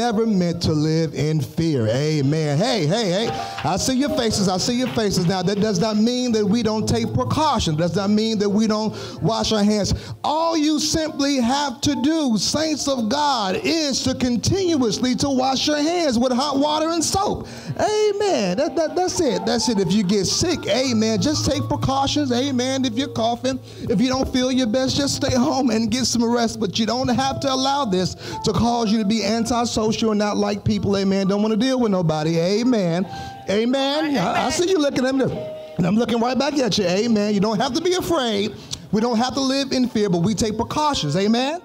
never meant to live in fear. Amen. Hey, hey, hey. I see your faces. I see your faces. Now, that does not mean that we don't take precaution. Does not mean that we don't wash our hands. All you simply have to do, saints of God, is to continuously to wash your hands with hot water and soap. Amen. That, that, that's it. That's it. If you get sick, amen, just take precautions. Amen. If you're coughing, if you don't feel your best, just stay home and get some rest. But you don't have to allow this to cause you to be antisocial and not like people. Amen. Don't want to deal with nobody. Amen. Amen. Amen. I, I see you looking at me. And I'm looking right back at you. Amen. You don't have to be afraid. We don't have to live in fear, but we take precautions. Amen.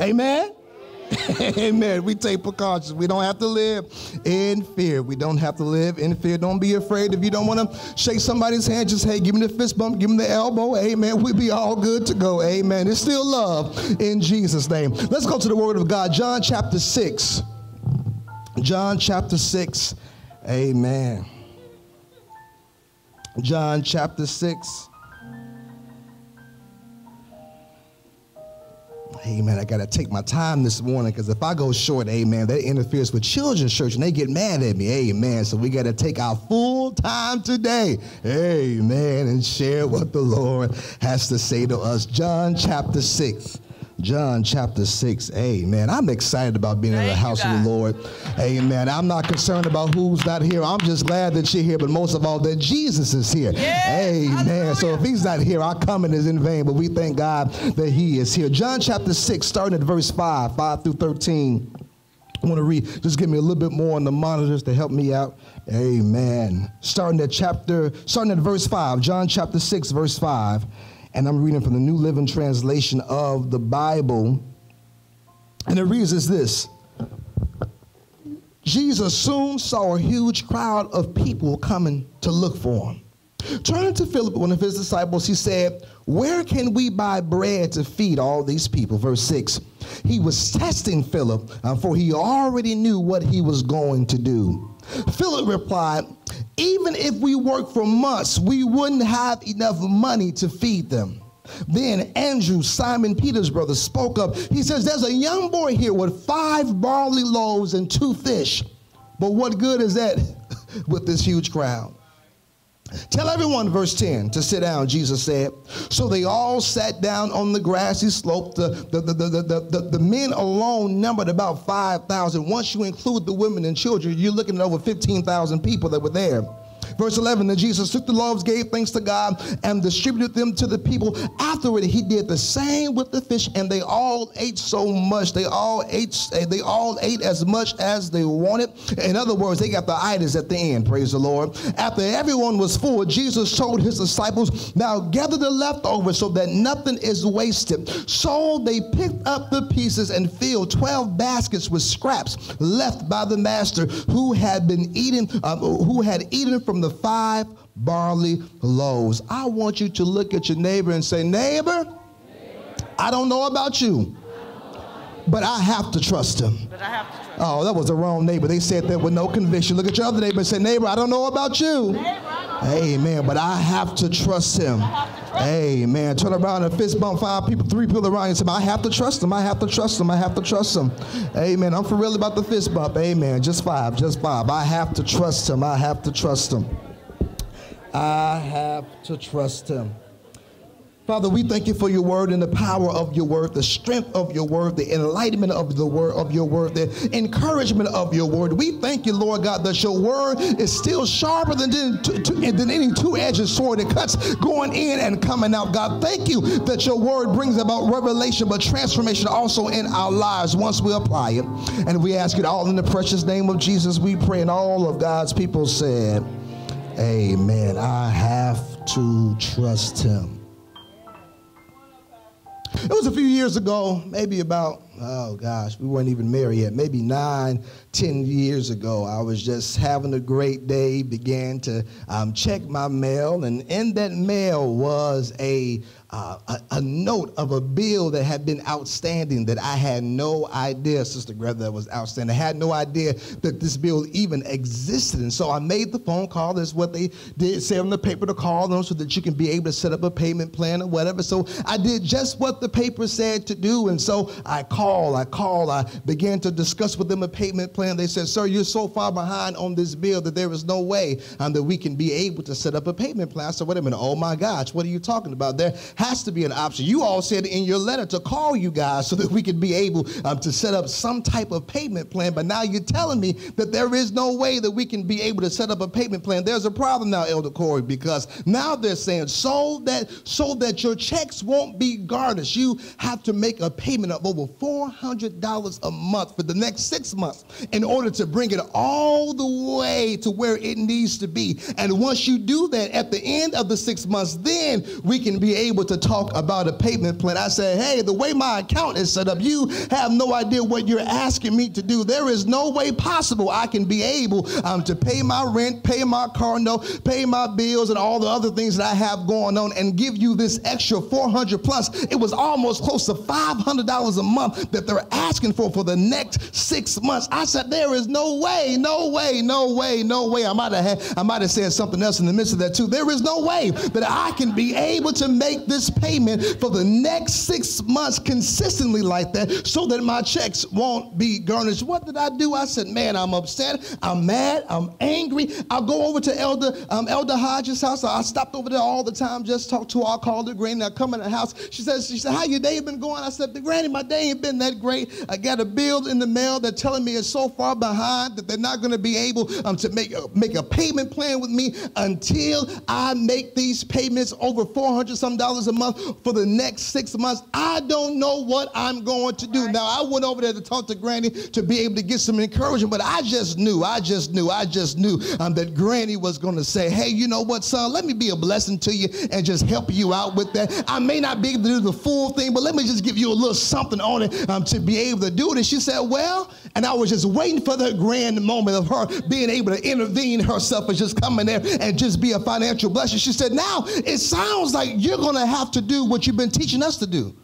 Amen. Amen. We take precautions. We don't have to live in fear. We don't have to live in fear. Don't be afraid. If you don't want to shake somebody's hand, just hey, give me the fist bump, give me the elbow. Amen. We'll be all good to go. Amen. It's still love in Jesus' name. Let's go to the Word of God. John chapter 6. John chapter 6. Amen. John chapter 6. Amen. I got to take my time this morning because if I go short, amen, that interferes with children's church and they get mad at me. Amen. So we got to take our full time today. Amen. And share what the Lord has to say to us. John chapter 6. John chapter 6. Amen. I'm excited about being Thank in the house of the Lord. Amen. I'm not concerned about who's not here. I'm just glad that you're here, but most of all, that Jesus is here. Yes, Amen. Hallelujah. So if he's not here, our coming is in vain, but we thank God that he is here. John chapter 6, starting at verse 5, 5 through 13. I want to read, just give me a little bit more on the monitors to help me out. Amen. Starting at chapter, starting at verse 5, John chapter 6, verse 5 and I'm reading from the New Living Translation of the Bible. And it reads as this Jesus soon saw a huge crowd of people coming to look for him. Turning to Philip, one of his disciples, he said, Where can we buy bread to feed all these people? Verse 6. He was testing Philip, uh, for he already knew what he was going to do. Philip replied, Even if we work for months, we wouldn't have enough money to feed them. Then Andrew, Simon Peter's brother, spoke up. He says, There's a young boy here with five barley loaves and two fish. But what good is that with this huge crowd? Tell everyone, verse 10, to sit down, Jesus said. So they all sat down on the grassy slope. The, the, the, the, the, the, the men alone numbered about 5,000. Once you include the women and children, you're looking at over 15,000 people that were there. Verse 11, then Jesus took the loaves, gave thanks to God, and distributed them to the people. Afterward, he did the same with the fish, and they all ate so much. They all ate, they all ate as much as they wanted. In other words, they got the itis at the end, praise the Lord. After everyone was full, Jesus told his disciples, now gather the leftovers so that nothing is wasted. So they picked up the pieces and filled 12 baskets with scraps left by the master who had been eating, uh, who had eaten from the five barley loaves. I want you to look at your neighbor and say, Neighbor, I don't know about you, but I have to trust him. Oh, that was the wrong neighbor. They said that with no conviction. Look at your other neighbor and say, Neighbor, I don't know about you. Amen. But I have to trust him. Amen. Turn around and fist bump five people, three people around and say, I have to trust him. I have to trust him. I have to trust him. Amen. I'm for real about the fist bump. Amen. Just five. Just five. I have to trust him. I have to trust him. I have to trust him. Father, we thank you for your word and the power of your word, the strength of your word, the enlightenment of the word of your word, the encouragement of your word. We thank you, Lord God, that your word is still sharper than, than any two-edged sword that cuts going in and coming out. God, thank you that your word brings about revelation, but transformation also in our lives once we apply it. And we ask it all in the precious name of Jesus. We pray, and all of God's people said, Amen. I have to trust him. It was a few years ago, maybe about, oh gosh, we weren't even married yet, maybe nine, ten years ago. I was just having a great day, began to um, check my mail, and in that mail was a a, a, note of a bill that had been outstanding that I had no idea, Sister Greta, that was outstanding. I had no idea that this bill even existed. And so I made the phone call. That's what they did say on the paper to call them so that you can be able to set up a payment plan or whatever. So I did just what the paper said to do. And so I called, I called, I began to discuss with them a payment plan. They said, Sir, you're so far behind on this bill that there is no way um, that we can be able to set up a payment plan. I said, Wait a minute, oh my gosh, what are you talking about? There has to be an option. You all said in your letter to call you guys so that we could be able um, to set up some type of payment plan. But now you're telling me that there is no way that we can be able to set up a payment plan. There's a problem now, Elder Corey, because now they're saying so that so that your checks won't be garnished, you have to make a payment of over $400 a month for the next six months in order to bring it all the way to where it needs to be. And once you do that at the end of the six months, then we can be able to talk about a payment plan. I said, hey, the way my account is set up, you have no idea what you're asking me to do. There is no way possible I can be able um, to pay my rent, pay my car note, pay my bills, and all the other things that I have going on and give you this extra 400 plus. It was almost close to $500 a month that they're asking for for the next six months. I said, there is no way, no way, no way, no way. I might have had, I might have said something else in the midst of that too. There is no way that I can be able to make this payment payment for the next six months consistently like that so that my checks won't be garnished. What did I do? I said, man, I'm upset. I'm mad. I'm angry. I'll go over to Elder, um, Elder Hodges' house. I stopped over there all the time, just talk to her. I called her granny. I come in the house. She says, she said, how your day been going? I said, the granny, my day ain't been that great. I got a bill in the mail. They're telling me it's so far behind that they're not going to be able um, to make a, make a payment plan with me until I make these payments over 400 some dollars a month for the next six months. I don't know what I'm going to do. Right. Now, I went over there to talk to Granny to be able to get some encouragement, but I just knew, I just knew, I just knew um, that Granny was going to say, hey, you know what, son, let me be a blessing to you and just help you out with that. I may not be able to do the full thing, but let me just give you a little something on it um, to be able to do it. And she said, well, and I was just waiting for the grand moment of her being able to intervene herself and just come in there and just be a financial blessing. She said, now it sounds like you're going to have to do what you've been teaching us to do.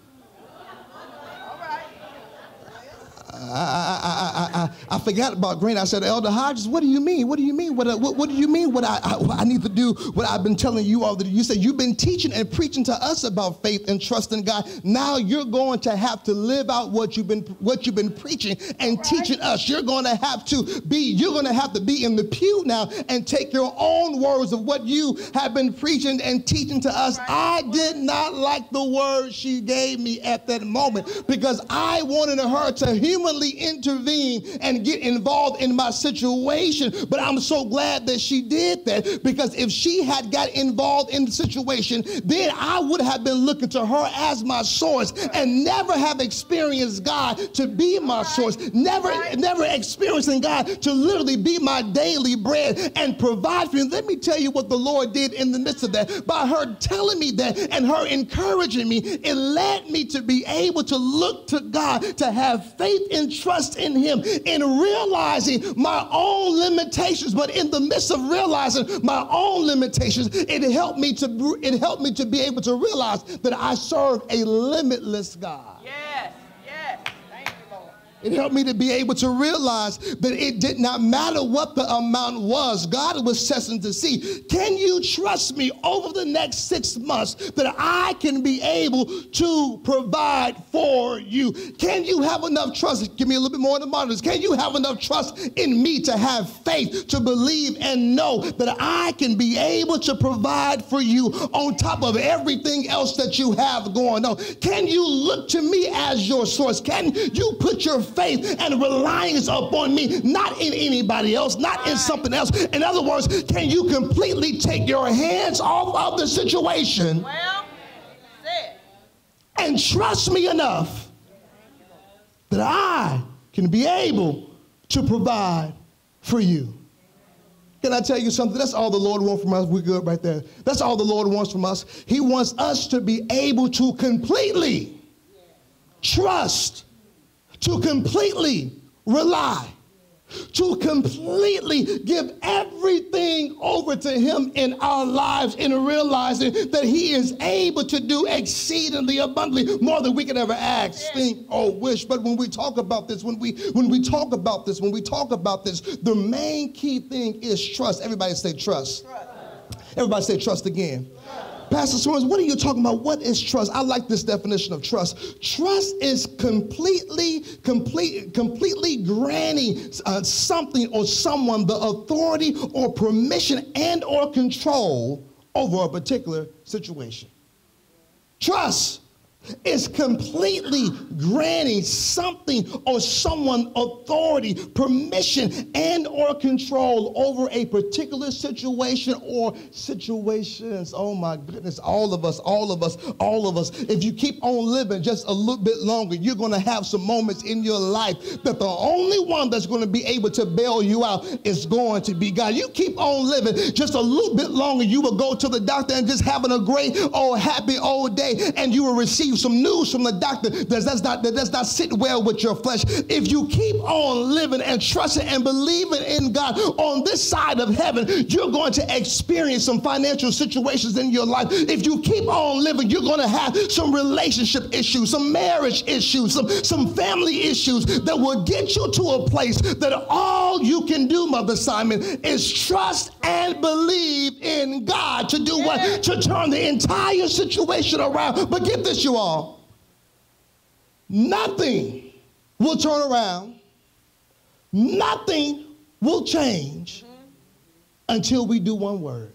I, I, I, I, forgot about Green. I said, Elder Hodges, what do you mean? What do you mean? What, what, what do you mean? What I, I, need to do? What I've been telling you all that you said you've been teaching and preaching to us about faith and trust in God. Now you're going to have to live out what you've been what you've been preaching and right. teaching us. You're going to have to be. You're going to have to be in the pew now and take your own words of what you have been preaching and teaching to us. Right. I did not like the words she gave me at that moment because I wanted her to humanly intervene and get involved in my situation. But I'm so glad that she did that because if she had got involved in the situation, then I would have been looking to her as my source and never have experienced God to be my source, never, never experiencing God to literally be my daily bread and provide for me. Let me tell you what the Lord did in the midst of that. By her telling me that and her encouraging me, it led me to be able to look to God, to have faith and trust in him in realizing my own limitations but in the midst of realizing my own limitations it helped me to it helped me to be able to realize that i serve a limitless god. Yes it helped me to be able to realize that it did not matter what the amount was. God was testing to see, can you trust me over the next six months that I can be able to provide for you? Can you have enough trust? Give me a little bit more of the monitors. Can you have enough trust in me to have faith, to believe and know that I can be able to provide for you on top of everything else that you have going on? Can you look to me as your source? Can you put your faith and reliance upon me, not in anybody else, not in something else. In other words, can you completely take your hands off of the situation well, and trust me enough that I can be able to provide for you? Can I tell you something? That's all the Lord wants from us. We're good right there. That's all the Lord wants from us. He wants us to be able to completely trust to completely rely to completely give everything over to Him in our lives and realizing that He is able to do exceedingly abundantly more than we can ever ask, think, or wish. But when we talk about this, when we when we talk about this, when we talk about this, the main key thing is trust. Everybody say trust. trust. Everybody say trust again. Pastor Suarez, what are you talking about? What is trust? I like this definition of trust. Trust is completely, complete, completely granting uh, something or someone the authority or permission and or control over a particular situation. Trust is completely granting something or someone authority, permission, and or control over a particular situation or situations. Oh my goodness, all of us, all of us, all of us. If you keep on living just a little bit longer, you're going to have some moments in your life that the only one that's going to be able to bail you out is going to be God. You keep on living just a little bit longer, you will go to the doctor and just having a great old happy old day and you will receive some news from the doctor that does not, that does not sit well with your flesh. If you keep on living and trusting and believing in God on this side of heaven, you're going to experience some financial situations in your life. If you keep on living, you're going to have some relationship issues, some marriage issues, some, some family issues that will get you to a place that all you can do, Mother Simon, is trust and believe in God to do what? To turn the entire situation around. But get this, you all nothing will turn around, nothing will change until we do one word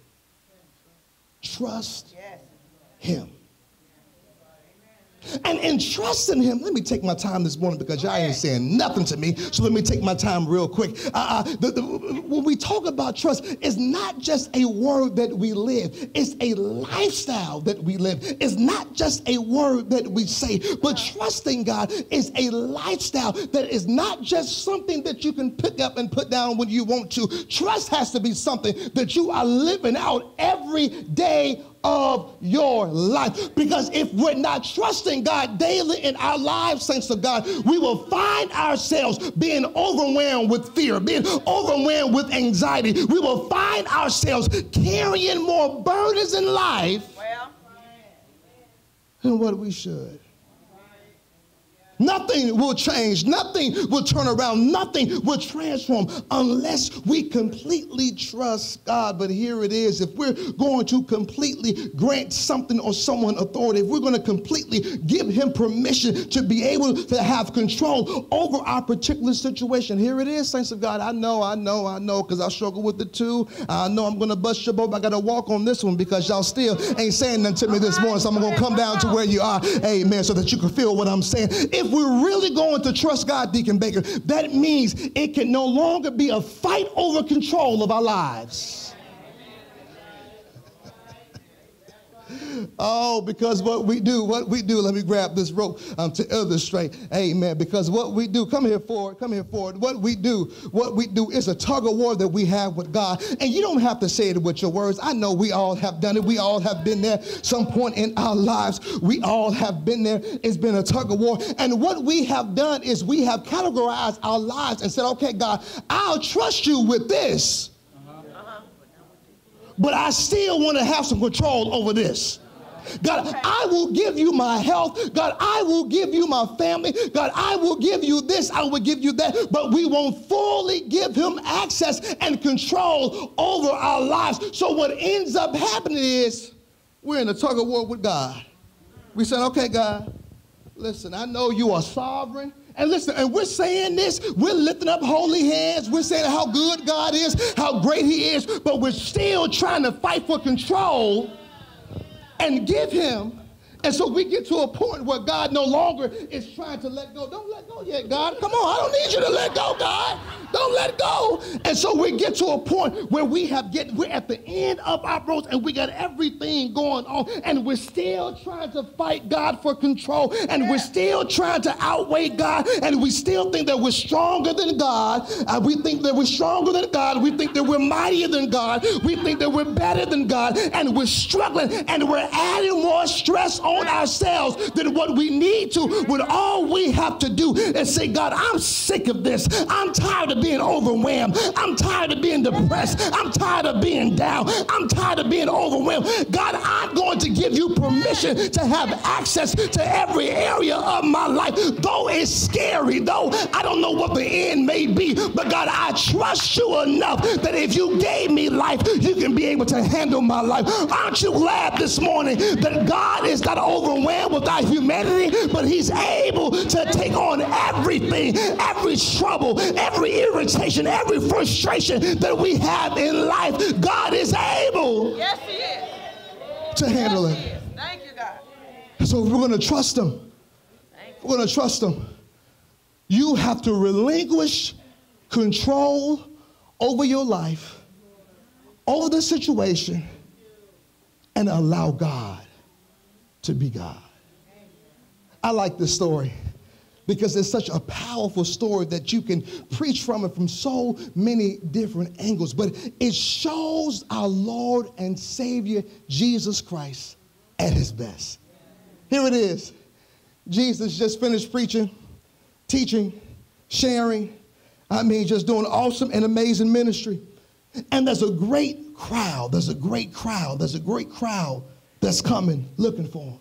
trust. Him. And in trusting him, let me take my time this morning because y'all ain't saying nothing to me. So let me take my time real quick. Uh, uh, the, the, when we talk about trust, it's not just a word that we live, it's a lifestyle that we live. It's not just a word that we say, but trusting God is a lifestyle that is not just something that you can pick up and put down when you want to. Trust has to be something that you are living out every day of your life. Because if we're not trusting God daily in our lives, saints of God, we will find ourselves being overwhelmed with fear, being overwhelmed with anxiety. We will find ourselves carrying more burdens in life well, than what we should. Nothing will change. Nothing will turn around. Nothing will transform unless we completely trust God. But here it is. If we're going to completely grant something or someone authority, if we're going to completely give him permission to be able to have control over our particular situation, here it is, saints of God. I know, I know, I know, because I struggle with the two. I know I'm going to bust your boat. I got to walk on this one because y'all still ain't saying nothing to me this morning. So I'm going to come down to where you are. Amen. So that you can feel what I'm saying. If we're really going to trust God, Deacon Baker, that means it can no longer be a fight over control of our lives. Oh, because what we do, what we do, let me grab this rope um, to illustrate. Amen. Because what we do, come here forward, come here forward. What we do, what we do is a tug of war that we have with God. And you don't have to say it with your words. I know we all have done it. We all have been there some point in our lives. We all have been there. It's been a tug of war. And what we have done is we have categorized our lives and said, okay, God, I'll trust you with this but I still want to have some control over this. God, I will give you my health. God, I will give you my family. God, I will give you this. I will give you that. But we won't fully give him access and control over our lives. So what ends up happening is we're in a tug of war with God. We said, okay, God, listen, I know you are sovereign. And listen, and we're saying this, we're lifting up holy hands, we're saying how good God is, how great He is, but we're still trying to fight for control and give Him and so we get to a point where God no longer is trying to let go. Don't let go yet, God. Come on, I don't need you to let go, God. Don't let go. And so we get to a point where we have get we're at the end of our ropes and we got everything going on, and we're still trying to fight God for control, and we're still trying to outweigh God, and we still think that we're stronger than God. And we think that we're stronger than God. We think that we're mightier than God. We think that we're better than God, and we're struggling, and we're adding more stress on ourselves than what we need to when all we have to do is say, God, I'm sick of this. I'm tired of being overwhelmed. I'm tired of being depressed. I'm tired of being down. I'm tired of being overwhelmed. God, I'm going to give you permission to have access to every area of my life. Though it's scary, though I don't know what the end may be, but God, I trust you enough that if you gave me life, you can be able to handle my life. Aren't you glad this morning that God is not overwhelmed with our humanity, but He's able to take on everything, every trouble, every irritation, every frustration that we have in life. God is able Yes, He is. to handle Yes, it. Thank you, God. So we're going to trust Him, we're going to trust Him. You have to relinquish control over your life, over the situation, and allow God to be God. I like this story because it's such a powerful story that you can preach from it from so many different angles. But it shows our Lord and Savior Jesus Christ at his best. Here it is. Jesus just finished preaching, teaching, sharing. I mean, just doing awesome and amazing ministry. And there's a great crowd. There's a great crowd. There's a great crowd that's coming looking for him.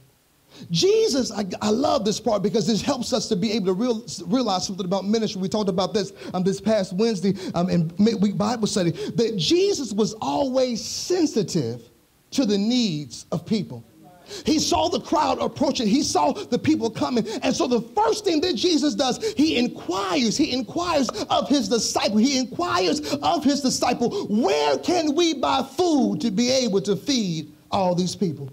Jesus, I, I love this part because this helps us to be able to real, realize something about ministry. We talked about this um, this past Wednesday um, in midweek Bible study that Jesus was always sensitive to the needs of people. He saw the crowd approaching. He saw the people coming. And so the first thing that Jesus does, he inquires. He inquires of his disciple. He inquires of his disciple, where can we buy food to be able to feed all these people?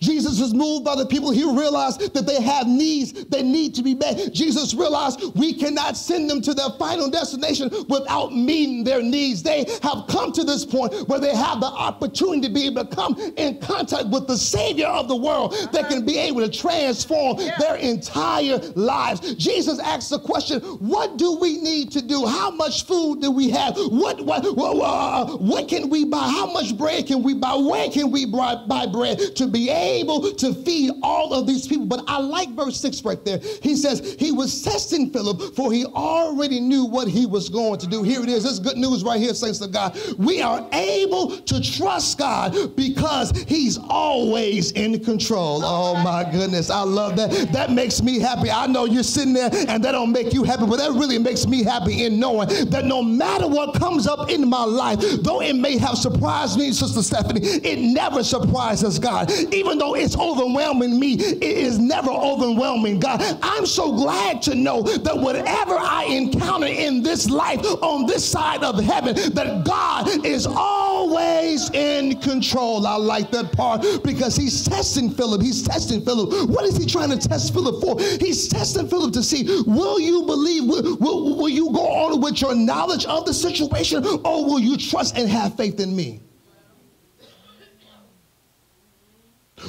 Jesus was moved by the people. He realized that they have needs that need to be met. Jesus realized we cannot send them to their final destination without meeting their needs. They have come to this point where they have the opportunity to be able to come in contact with the Savior of the world that can be able to transform their entire lives. Jesus asked the question, What do we need to do? How much food do we have? What, what, what, uh, what can we buy? How much bread can we buy? Where can we buy, buy bread to be able able to feed all of these people. But I like verse 6 right there. He says, He was testing Philip, for he already knew what he was going to do. Here it is. This is good news right here, saints of God. We are able to trust God because He's always in control. Oh my goodness. I love that. That makes me happy. I know you're sitting there and that don't make you happy, but that really makes me happy in knowing that no matter what comes up in my life, though it may have surprised me, Sister Stephanie, it never surprises God. Even though it's overwhelming me, it is never overwhelming God. I'm so glad to know that whatever I encounter in this life on this side of heaven, that God is always in control. I like that part because he's testing Philip. He's testing Philip. What is he trying to test Philip for? He's testing Philip to see will you believe, will, will, will you go on with your knowledge of the situation, or will you trust and have faith in me?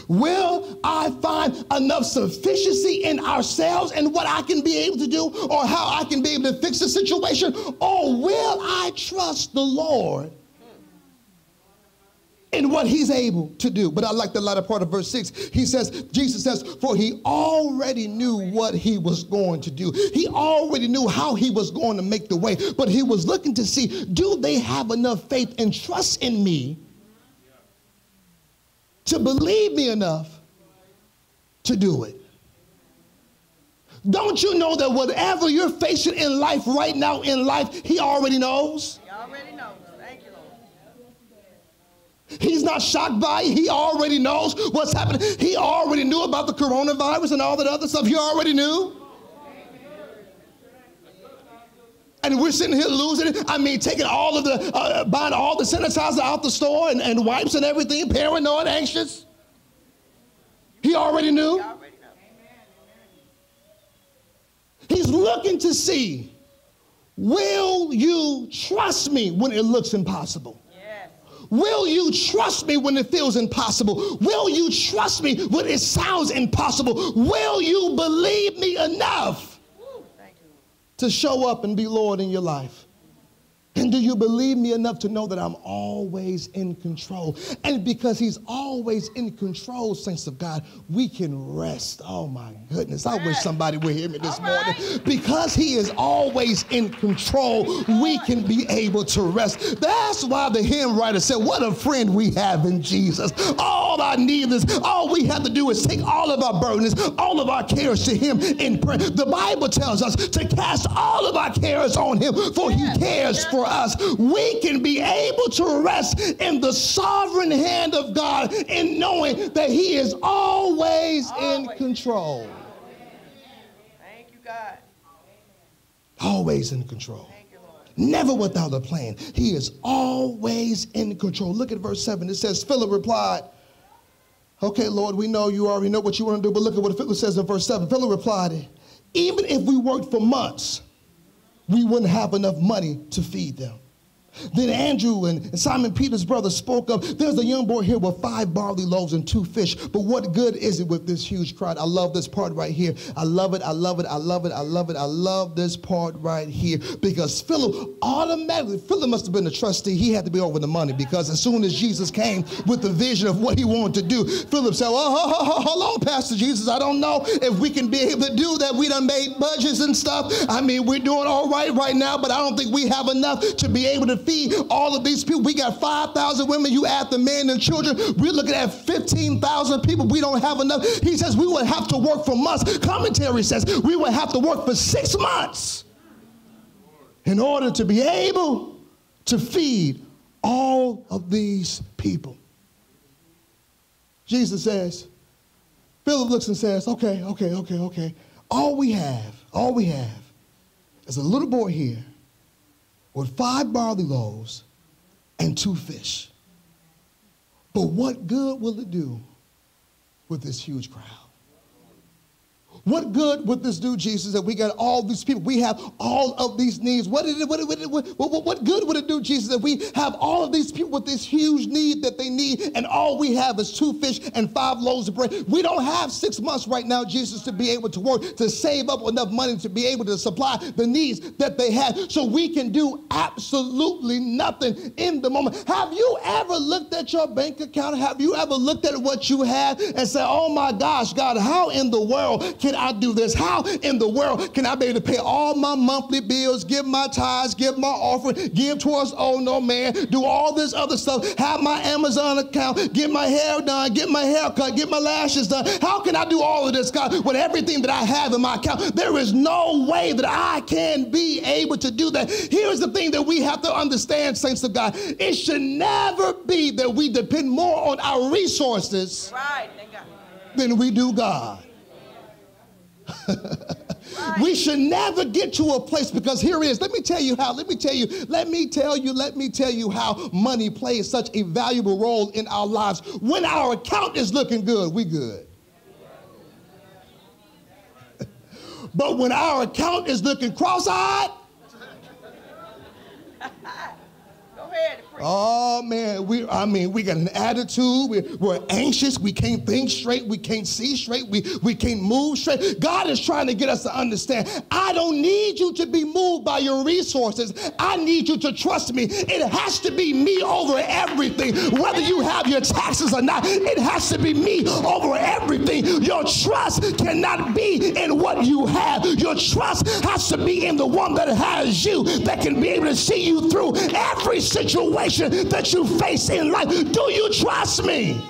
Will I find enough sufficiency in ourselves and what I can be able to do or how I can be able to fix the situation? Or will I trust the Lord in what he's able to do? But I like the latter part of verse 6. He says, Jesus says, For he already knew what he was going to do. He already knew how he was going to make the way, but he was looking to see do they have enough faith and trust in me? To believe me enough to do it. Don't you know that whatever you're facing in life right now in life, he already knows? He already knows. Thank you, Lord. He's not shocked by it. He already knows what's happening. He already knew about the coronavirus and all that other stuff. He already knew. And we're sitting here losing it. I mean, taking all of the, uh, buying all the sanitizer out the store and, and wipes and everything, paranoid, anxious. He already knew. He already knows. He's looking to see will you trust me when it looks impossible? Will you trust me when it feels impossible? Will you trust me when it sounds impossible? Will you believe me enough Woo. Thank you. To show up and be Lord in your life? And do you believe me enough to know that I'm always in control? And because he's always in control, saints of God, we can rest. Oh my goodness. I wish somebody would hear me this morning. Because he is always in control, we can be able to rest. That's why the hymn writer said, What a friend we have in Jesus. All I need is, all we have to do is take all of our burdens, all of our cares to him in prayer. The Bible tells us to cast all of our cares on him, for he cares for us. We can be able to rest in the sovereign hand of God in knowing that he is always in control. Thank you, God. Always in control. Thank you, Lord. Never without a plan. He is always in control. Look at verse 7. It says, Philip replied, Okay, Lord, we know you already know what you want to do, but look at what Philip says in verse 7. Philip replied, Even if we worked for months, we wouldn't have enough money to feed them. Then Andrew and Simon Peter's brother spoke up. There's a young boy here with five barley loaves and two fish. But what good is it with this huge crowd? I love this part right here. I love it. I love it. I love it. I love it. I love this part right here because Philip automatically, Philip must have been a trustee. He had to be over the money because as soon as Jesus came with the vision of what he wanted to do, Philip said, Oh, hold on, Pastor Jesus. I don't know if we can be able to do that. We done made budgets and stuff. I mean, we're doing all right right now, but I don't think we have enough to be able to feed all of these people. We got 5,000 women. You add the men and children. We're looking at 15,000 people. We don't have enough. He says we would have to work for months. Commentary says we would have to work for six months in order to be able to feed all of these people. Jesus says, Philip looks and says, okay, okay, okay, okay. All we have, all we have is a little boy here with five barley loaves and two fish. But what good will it do with this huge crowd? What good would this do, Jesus, that we got all these people? We have all of these needs. What, it, what, what, what, what good would it do, Jesus, that we have all of these people with this huge need that they need, and all we have is two fish and five loaves of bread? We don't have six months right now, Jesus, to be able to work, to save up enough money to be able to supply the needs that they have. So we can do absolutely nothing in the moment. Have you ever looked at your bank account? Have you ever looked at what you have and said, oh my gosh, God, how in the world can I do this? How in the world can I be able to pay all my monthly bills, give my tithes, give my offering, give towards oh no man, do all this other stuff, have my Amazon account, get my hair done, get my hair cut, get my lashes done? How can I do all of this, God, with everything that I have in my account? There is no way that I can be able to do that. Here's the thing that we have to understand, saints of God. It should never be that we depend more on our resources Right. Than we do God. We should never get to a place because here is. Let me tell you how. Let me tell you. Let me tell you. Let me tell you how money plays such a valuable role in our lives. When our account is looking good, we good. but when our account is looking cross-eyed, Go Oh man, we I mean we got an attitude, we, we're anxious, we can't think straight, we can't see straight, we, we can't move straight. God is trying to get us to understand. I don't need you to be moved by your resources. I need you to trust me. It has to be me over everything. Whether you have your taxes or not, it has to be me over everything. Your trust cannot be in what you have. Your trust has to be in the one that has you, that can be able to see you through every situation that you face in life. Do you trust me?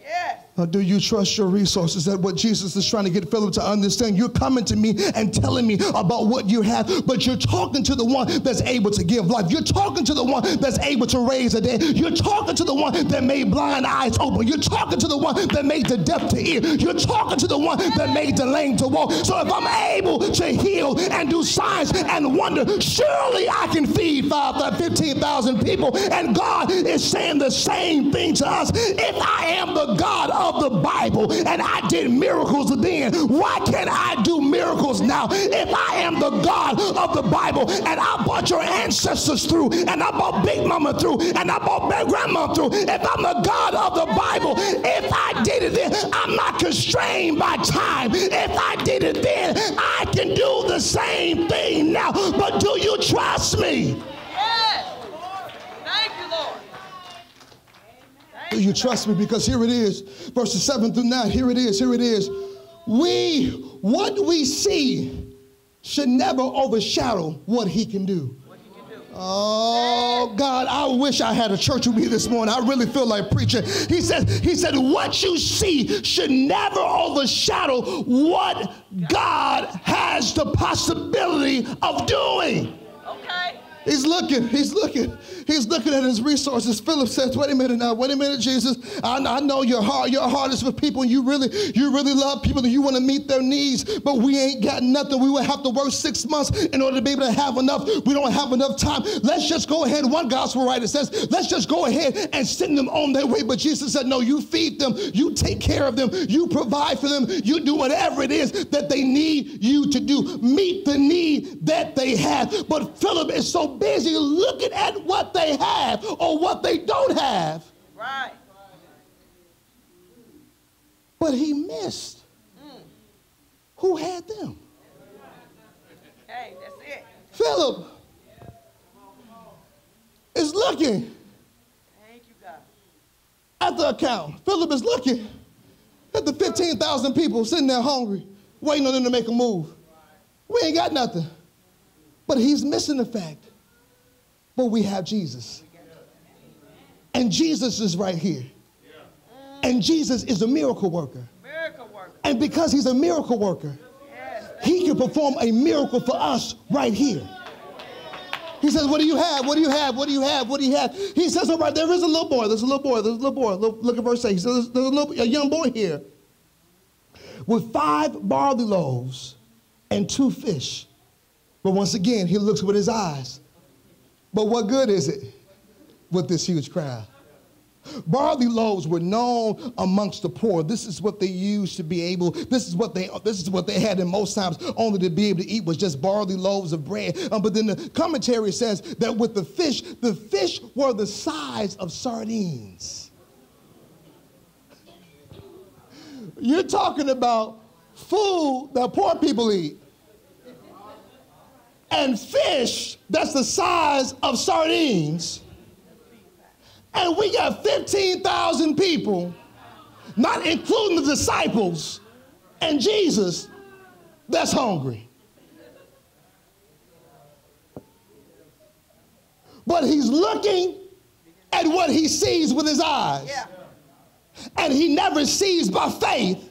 Yes. Or do you trust your resources? That what Jesus is trying to get Philip to understand. You're coming to me and telling me about what you have, but you're talking to the one that's able to give life. You're talking to the one that's able to raise a dead. You're talking to the one that made blind eyes open. You're talking to the one that made the deaf to hear. You're talking to the one that made the lame to walk. So if I'm able to heal and do signs and wonder, surely I can feed 5, 15,000 people. And God is saying the same thing to us. If I am the God of of the Bible and I did miracles then, why can't I do miracles now? If I am the God of the Bible and I brought your ancestors through and I brought Big Mama through and I brought Big Grandma through, if I'm the God of the Bible, if I did it then, I'm not constrained by time. If I did it then, I can do the same thing now. But do you trust me? Yes. Thank you, Lord. Thank Do you trust me? Because here it is, verses 7 through 9. Here it is, here it is. We, what we see, should never overshadow what he can do. what he can do. Oh God, I wish I had a church with me this morning. I really feel like preaching. He said, He said, what you see should never overshadow what God has the possibility of doing. Okay. He's looking, he's looking, he's looking at his resources. Philip says, wait a minute now, wait a minute, Jesus. I, I know your heart, your heart is for people, you really, you really love people and you want to meet their needs, but we ain't got nothing. We would have to work six months in order to be able to have enough. We don't have enough time. Let's just go ahead. One gospel writer says, let's just go ahead and send them on their way. But Jesus said, no, you feed them, you take care of them, you provide for them, you do whatever it is that they need you to do. Meet the need that they have. But Philip is so busy looking at what they have or what they don't have, Right. but he missed mm. who had them. Hey, that's it. Philip is looking Thank you, God. at the account. Philip is looking at the 15,000 people sitting there hungry, waiting on them to make a move. We ain't got nothing. But he's missing the fact. But we have Jesus. And Jesus is right here. And Jesus is a miracle worker. And because he's a miracle worker, he can perform a miracle for us right here. He says, What do you have? What do you have? What do you have? What do you have? He says, All right, there is a little boy. There's a little boy. There's a little boy. Look, at verse 8. He says, There's a, little, a young boy here with five barley loaves and two fish. But once again, he looks with his eyes. But what good is it with this huge crowd? Barley loaves were known amongst the poor. This is what they used to be able. This is what they. This is what they had, in most times only to be able to eat was just barley loaves of bread. Um, but then the commentary says that with the fish, the fish were the size of sardines. You're talking about food that poor people eat, and fish that's the size of sardines. And we got 15,000 people, not including the disciples and Jesus, that's hungry. But he's looking at what he sees with his eyes. And he never sees by faith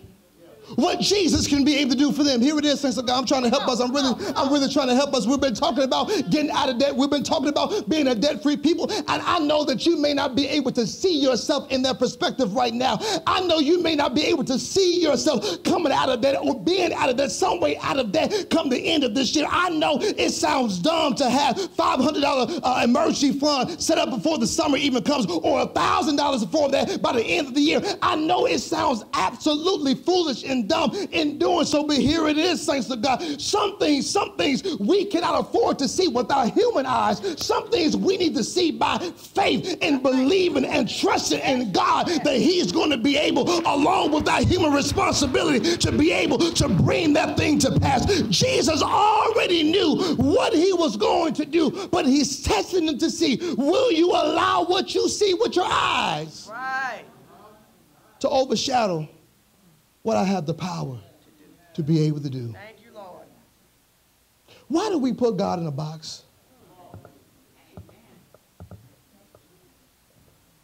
what Jesus can be able to do for them. Here it is, saints of God. I'm trying to help us. I'm really, I'm really trying to help us. We've been talking about getting out of debt. We've been talking about being a debt-free people. And I know that you may not be able to see yourself in that perspective right now. I know you may not be able to see yourself coming out of debt or being out of debt, some way out of debt come the end of this year. I know it sounds dumb to have $500 uh, emergency fund set up before the summer even comes or $1,000 before that by the end of the year. I know it sounds absolutely foolish and dumb in doing so, but here it is, saints of God. Some things, some things we cannot afford to see with our human eyes. Some things we need to see by faith and believing and trusting in God that He is going to be able, along with our human responsibility, to be able to bring that thing to pass. Jesus already knew what He was going to do, but He's testing them to see will you allow what you see with your eyes Right. to overshadow what I have the power to be able to do. Thank you, Lord. Why do we put God in a box?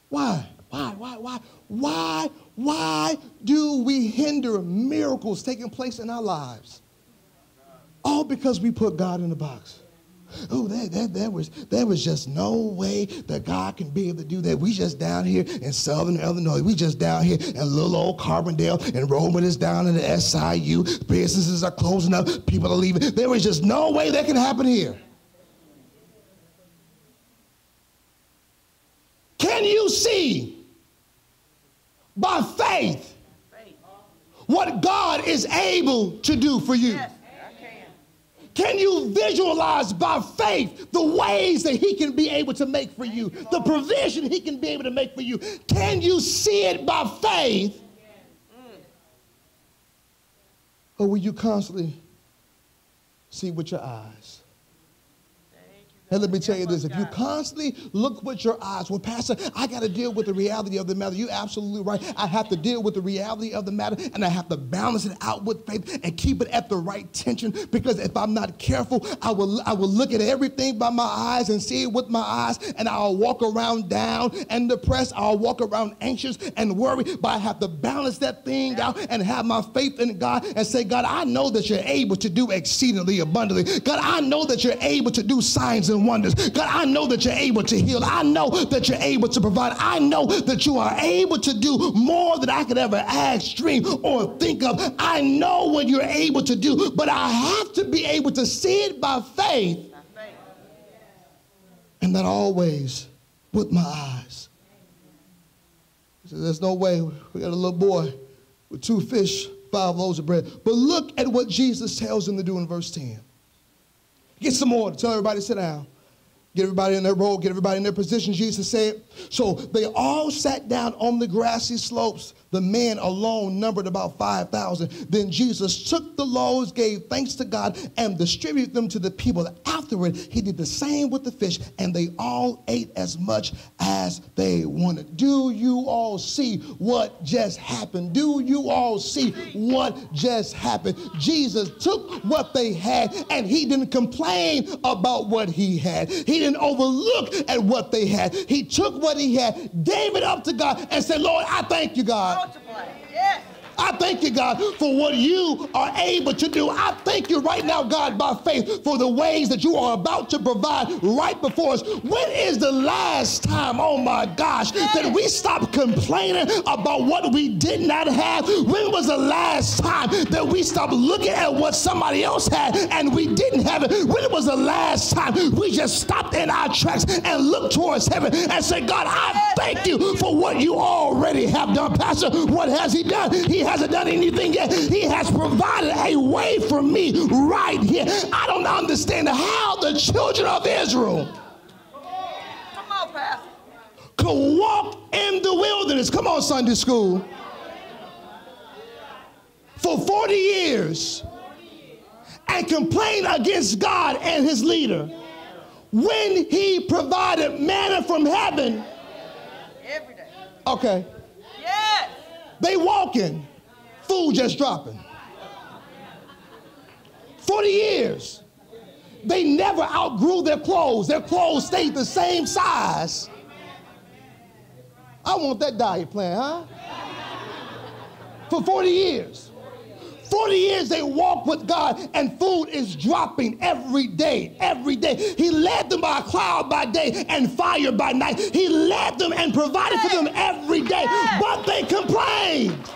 Why? Why? Why? Why? Why? Why do we hinder miracles taking place in our lives? All because we put God in a box. Oh, that, that, that was there was just no way that God can be able to do that. We just down here in Southern Illinois. We just down here in little old Carbondale. Enrollment is down in the SIU. Businesses are closing up. People are leaving. There is just no way that can happen here. Can you see by faith what God is able to do for you? Yes. Can you visualize by faith the ways that he can be able to make for you, the provision he can be able to make for you? Can you see it by faith? Or will you constantly see with your eyes? And let me tell you this if you constantly look with your eyes, well, Pastor, I got to deal with the reality of the matter. You're absolutely right. I have to deal with the reality of the matter and I have to balance it out with faith and keep it at the right tension because if I'm not careful, I will, I will look at everything by my eyes and see it with my eyes and I'll walk around down and depressed. I'll walk around anxious and worried, but I have to balance that thing out and have my faith in God and say, God, I know that you're able to do exceedingly abundantly. God, I know that you're able to do signs and wonders. God, I know that you're able to heal. I know that you're able to provide. I know that you are able to do more than I could ever ask, dream, or think of. I know what you're able to do, but I have to be able to see it by faith and not always with my eyes. He There's no way. We got a little boy with two fish, five loaves of bread. But look at what Jesus tells him to do in verse 10. Get some order. Tell everybody to sit down. Get everybody in their role, get everybody in their position, Jesus said. So they all sat down on the grassy slopes. The men alone numbered about 5,000. Then Jesus took the loaves, gave thanks to God, and distributed them to the people. Afterward, he did the same with the fish, and they all ate as much as they wanted. Do you all see what just happened? Do you all see what just happened? Jesus took what they had, and he didn't complain about what he had. He didn't overlook at what they had. He took what he had, gave it up to God, and said, Lord, I thank you, God. Multiply. Yes. I thank you, God, for what you are able to do. I thank you right now, God, by faith, for the ways that you are about to provide right before us. When is the last time, oh my gosh, that we stopped complaining about what we did not have? When was the last time that we stopped looking at what somebody else had and we didn't have it? When was the last time we just stopped in our tracks and looked towards heaven and said, God, I thank you for what you already have done. Pastor, what has he done? He hasn't done anything yet. He has provided a way for me right here. I don't understand how the children of Israel Come on, Pastor. could walk in the wilderness. Come on, Sunday school. For 40 years and complain against God and his leader when he provided manna from heaven. Every day. Okay. Yes. They walking, food just dropping. 40 years. They never outgrew their clothes. Their clothes stayed the same size. I want that diet plan, huh? For 40 years. 40 years they walk with God and food is dropping every day, every day. He led them by a cloud by day and fire by night. He led them and provided for them every day, but they complained.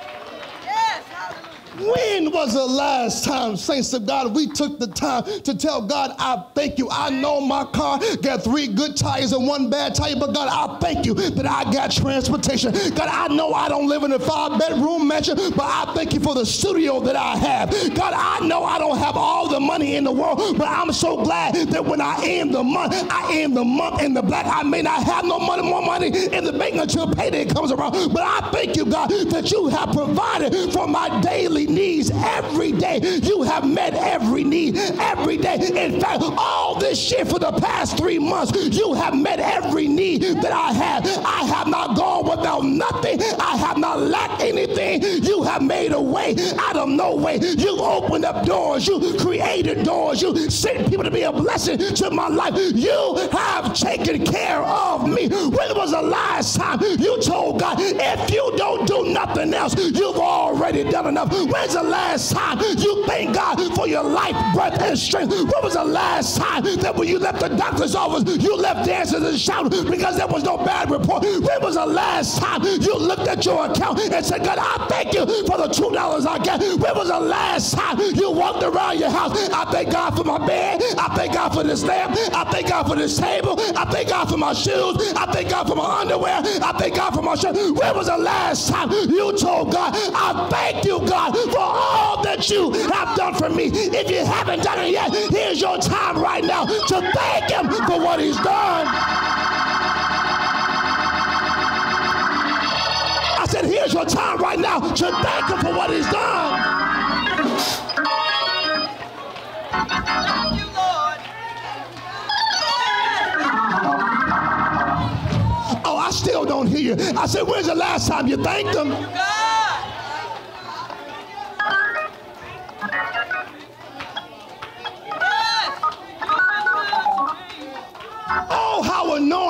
When was the last time, saints of God, we took the time to tell God, I thank you. I know my car got three good tires and one bad tire, but God, I thank you that I got transportation. God, I know I don't live in a five bedroom mansion, but I thank you for the studio that I have. God, I know I don't have all the money in the world, but I'm so glad that when I am the month, I am the month in the black. I may not have no money, more money in the bank until payday comes around, but I thank you, God, that you have provided for my daily needs every day. You have met every need every day. In fact, all this year for the past three months, you have met every need that I have. I have not gone without nothing. I have not lacked anything. You have made a way out of no way. You opened up doors. You created doors. You sent people to be a blessing to my life. You have taken care of me. When was the last time you told God, if you don't do nothing else, you've already done enough? When's the last time you thank God for your life, breath, and strength? When was the last time that when you left the doctor's office, you left dancing and shouting because there was no bad report? When was the last time you looked at your account and said, God, I thank you for the two dollars I got? When was the last time you walked around your house? I thank God for my bed. I thank God God for this lamp. I thank God for this table. I thank God for my shoes. I thank God for my underwear. I thank God for my shirt. When was the last time you told God, I thank you, God, for all that you have done for me? If you haven't done it yet, here's your time right now to thank Him for what He's done. I said, here's your time right now to thank Him for what He's done. Thank you, Lord. Oh, I still don't hear you. I said, when's the last time you thanked Him?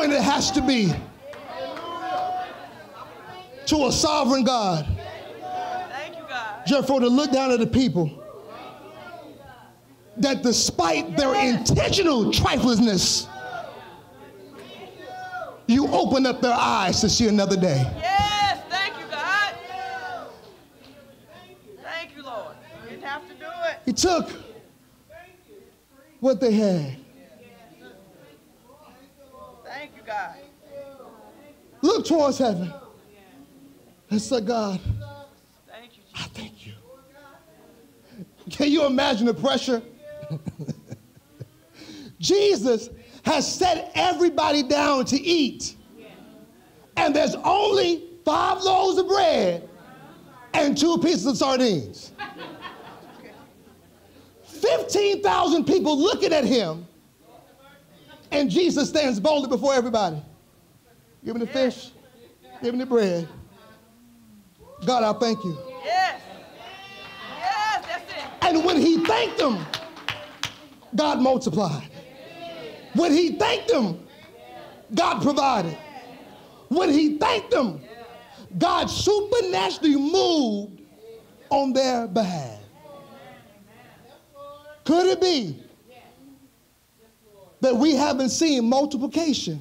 Annoying it has to be to a sovereign God Thank you, God. just for to look down at the people that despite their intentional triflingness, you open up their eyes to see another day. Yes. Thank you, God. Thank you, Lord. You didn't have to do it. He took what they had. Thank you, God. Look towards heaven and say, God, I thank you. Can you imagine the pressure? Jesus has set everybody down to eat. And there's only five loaves of bread and two pieces of sardines. 15,000 people looking at him, and Jesus stands boldly before everybody. Give me the fish, give me the bread. God, I thank you. Yes. Yes, that's it. And when he thanked them, God multiplied. When he thanked them, God provided. When he thanked them, God supernaturally moved on their behalf. Could it be that we haven't seen multiplication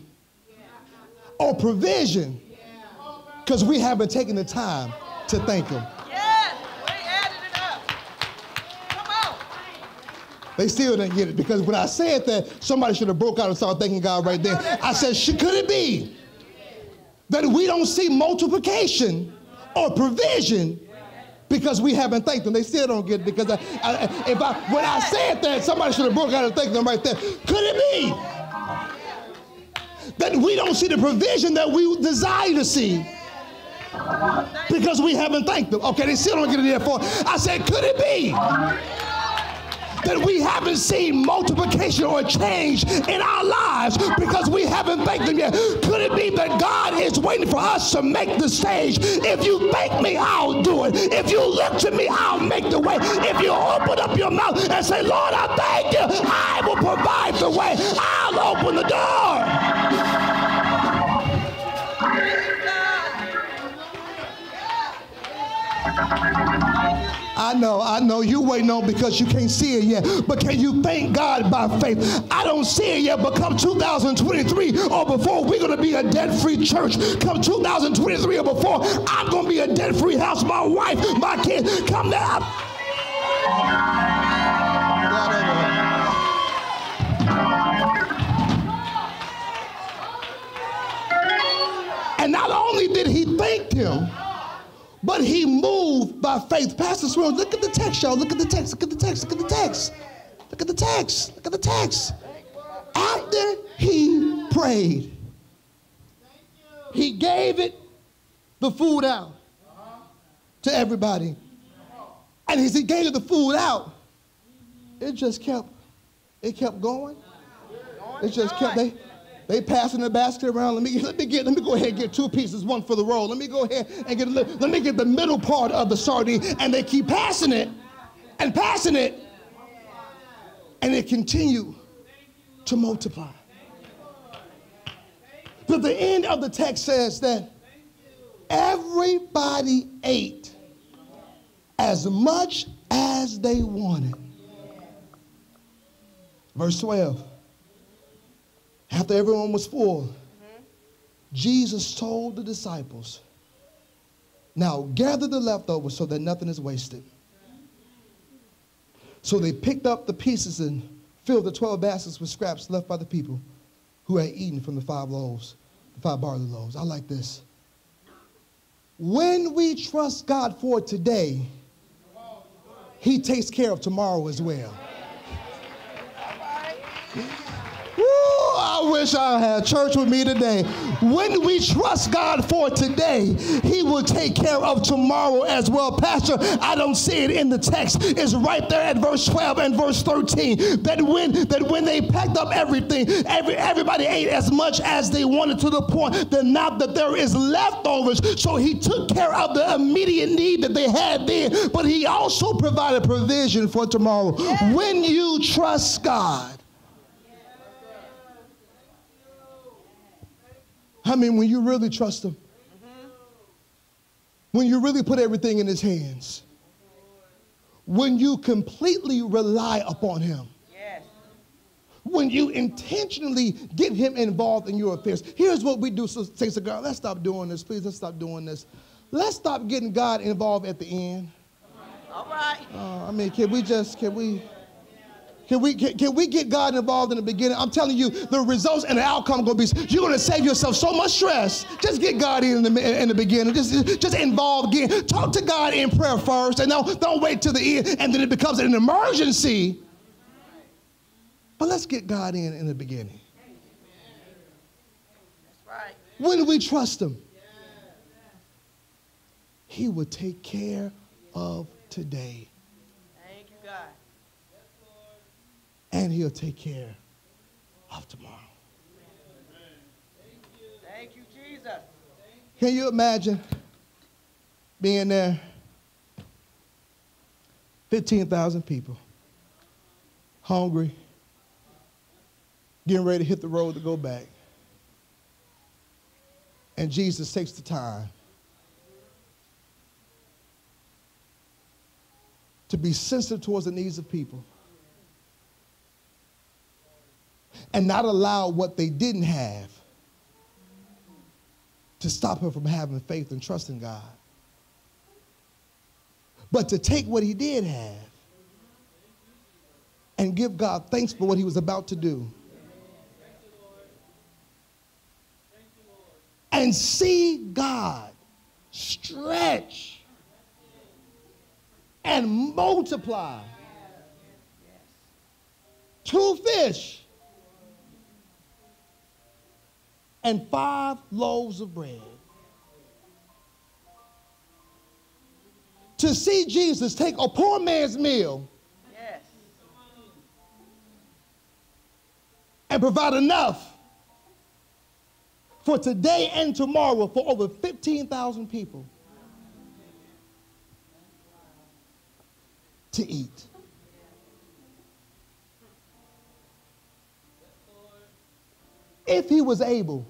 or provision because we haven't taken the time to thank him? Yes. We added it up. Come on. They still didn't get it because when I said that, somebody should have broke out and started thanking God right there. I said, "Sh- could it be that we don't see multiplication or provision because we haven't thanked them? They still don't get it because I, I, if I, when I said that, somebody should have broke out and thanked them right there. Could it be that we don't see the provision that we desire to see? Because we haven't thanked them. Okay, they still don't get it there for. I said, could it be that we haven't seen multiplication or change in our lives because we haven't thanked them yet? Could it be that God is waiting for us to make the stage? If you thank me, I'll do it. If you look to me, I'll make the way. If you open up your mouth and say, Lord, I thank you, I will provide the way. I'll open the door. I know, I know you waiting on because you can't see it yet. But can you thank God by faith? I don't see it yet, but come 2023 or before, we're going to be a debt-free church. Come 2023 or before, I'm going to be a debt-free house. My wife, my kids, come now. And not only did he thank him, but he moved by faith. Pastor Swerve, look at the text, y'all. Look at the text. Look at the text. Look at the text. Look at the text. Look at the text. After he prayed, he gave it the food out to everybody. And as he gave the food out, it just kept, it kept going. It just kept they they passing the basket around. Let me let me get let me go ahead and get two pieces, one for the roll. Let me go ahead and get let me get the middle part of the sardine, and they keep passing it and passing it, and it continue to multiply. But the end of the text says that everybody ate as much as they wanted. Verse 12. After everyone was full, Jesus told the disciples, Now gather the leftovers so that nothing is wasted. So they picked up the pieces and filled the 12 baskets with scraps left by the people who had eaten from the five loaves, the five barley loaves. I like this. When we trust God for today, He takes care of tomorrow as well. I wish I had church with me today. When we trust God for today, He will take care of tomorrow as well. Pastor, I don't see it in the text. It's right there at verse 12 and verse 13. That when that when they packed up everything, every, everybody ate as much as they wanted to the point that now that there is leftovers. So he took care of the immediate need that they had then, but he also provided provision for tomorrow. When you trust God, I mean, when you really trust Him, when you really put everything in His hands, when you completely rely upon Him, when you intentionally get Him involved in your affairs. Here's what we do, so say to God, let's stop doing this, please, let's stop doing this. Let's stop getting God involved at the end. All right. Uh, I mean, can we just, can we, can we, can, can we get God involved in the beginning? I'm telling you, the results and the outcome going to be, you're going to save yourself so much stress. Just get God in the, in the beginning. Just, just involve again. Talk to God in prayer first, and don't, don't wait till the end, and then it becomes an emergency. But let's get God in in the beginning. When we trust Him, He will take care of today, Thank you, God. And He'll take care of tomorrow. Thank you, Jesus. Can you imagine being there? 15,000 people, hungry, getting ready to hit the road to go back. And Jesus takes the time to be sensitive towards the needs of people and not allow what they didn't have to stop her from having faith and trust in God. But to take what he did have and give God thanks for what he was about to do. And see God stretch and multiply two fish and five loaves of bread. To see Jesus take a poor man's meal Yes. and provide enough for today and tomorrow for over 15,000 people to eat. If he was able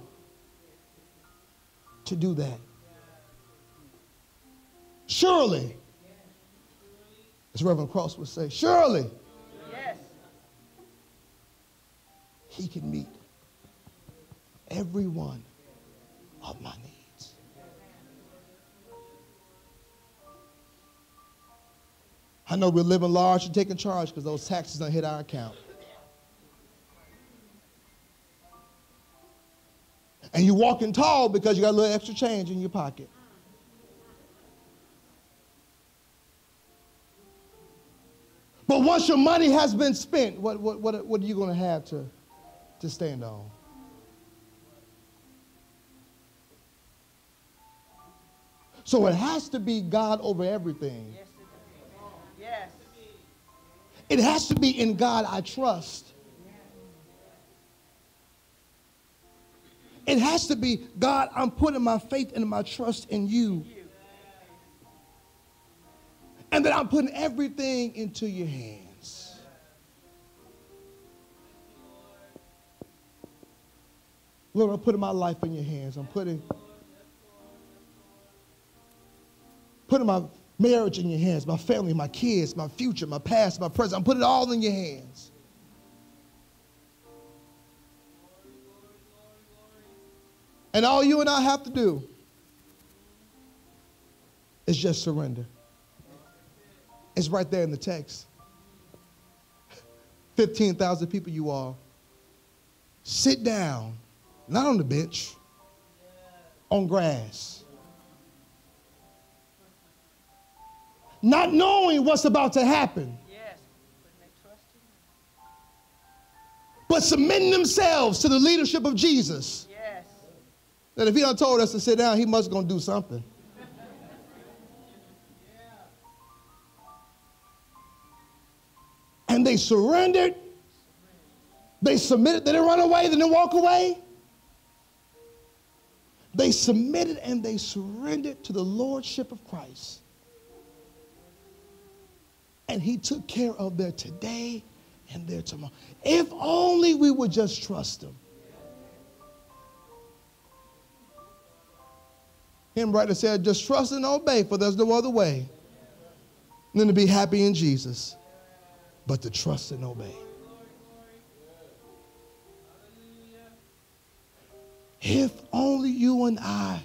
to do that, surely, as Reverend Cross would say, surely Yes. he can meet every one of my needs. I know we're living large and taking charge because those taxes don't hit our account. And you're walking tall because you got a little extra change in your pocket. But once your money has been spent, what, what, what, what are you going to have to, to stand on? So it has to be God over everything. Yes, it is. Yes. It has to be in God I trust. It has to be God, I'm putting my faith and my trust in you. And that I'm putting everything into your hands. Lord, I'm putting my life in your hands. I'm putting putting my marriage in your hands, my family, my kids, my future, my past, my present. I'm putting it all in your hands. And all you and I have to do is just surrender. It's right there in the text. 15,000 people you are, sit down, not on the bench, on grass. Not knowing what's about to happen, but submitting themselves to the leadership of Jesus. That if he done told us to sit down, he must gonna do something. And they surrendered. They submitted. They didn't run away. They didn't walk away. They submitted and they surrendered to the lordship of Christ. And he took care of their today and their tomorrow. If only we would just trust him. Hymn writer said, just trust and obey, for there's no other way than to be happy in Jesus, but to trust and obey. If only you and I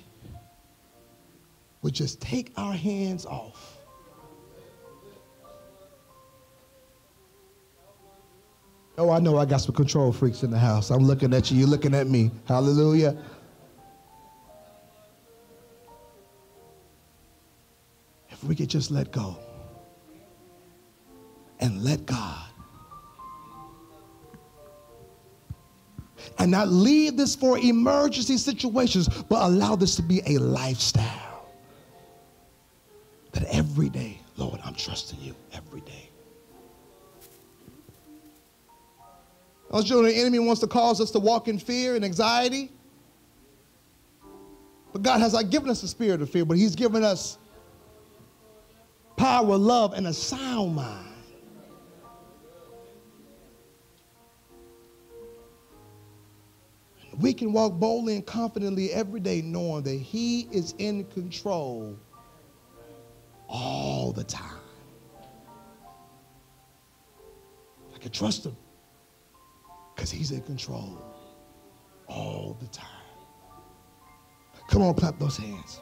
would just take our hands off. Oh, I know I got some control freaks in the house. I'm looking at you, you're looking at me. Hallelujah. We could just let go and let God. And not leave this for emergency situations, but allow this to be a lifestyle. That every day, Lord, I'm trusting you every day. Those children, the enemy wants to cause us to walk in fear and anxiety. But God has not given us a spirit of fear, but He's given us power, love, and a sound mind. We can walk boldly and confidently every day knowing that He is in control all the time. I can trust Him because He's in control all the time. Come on, clap those hands.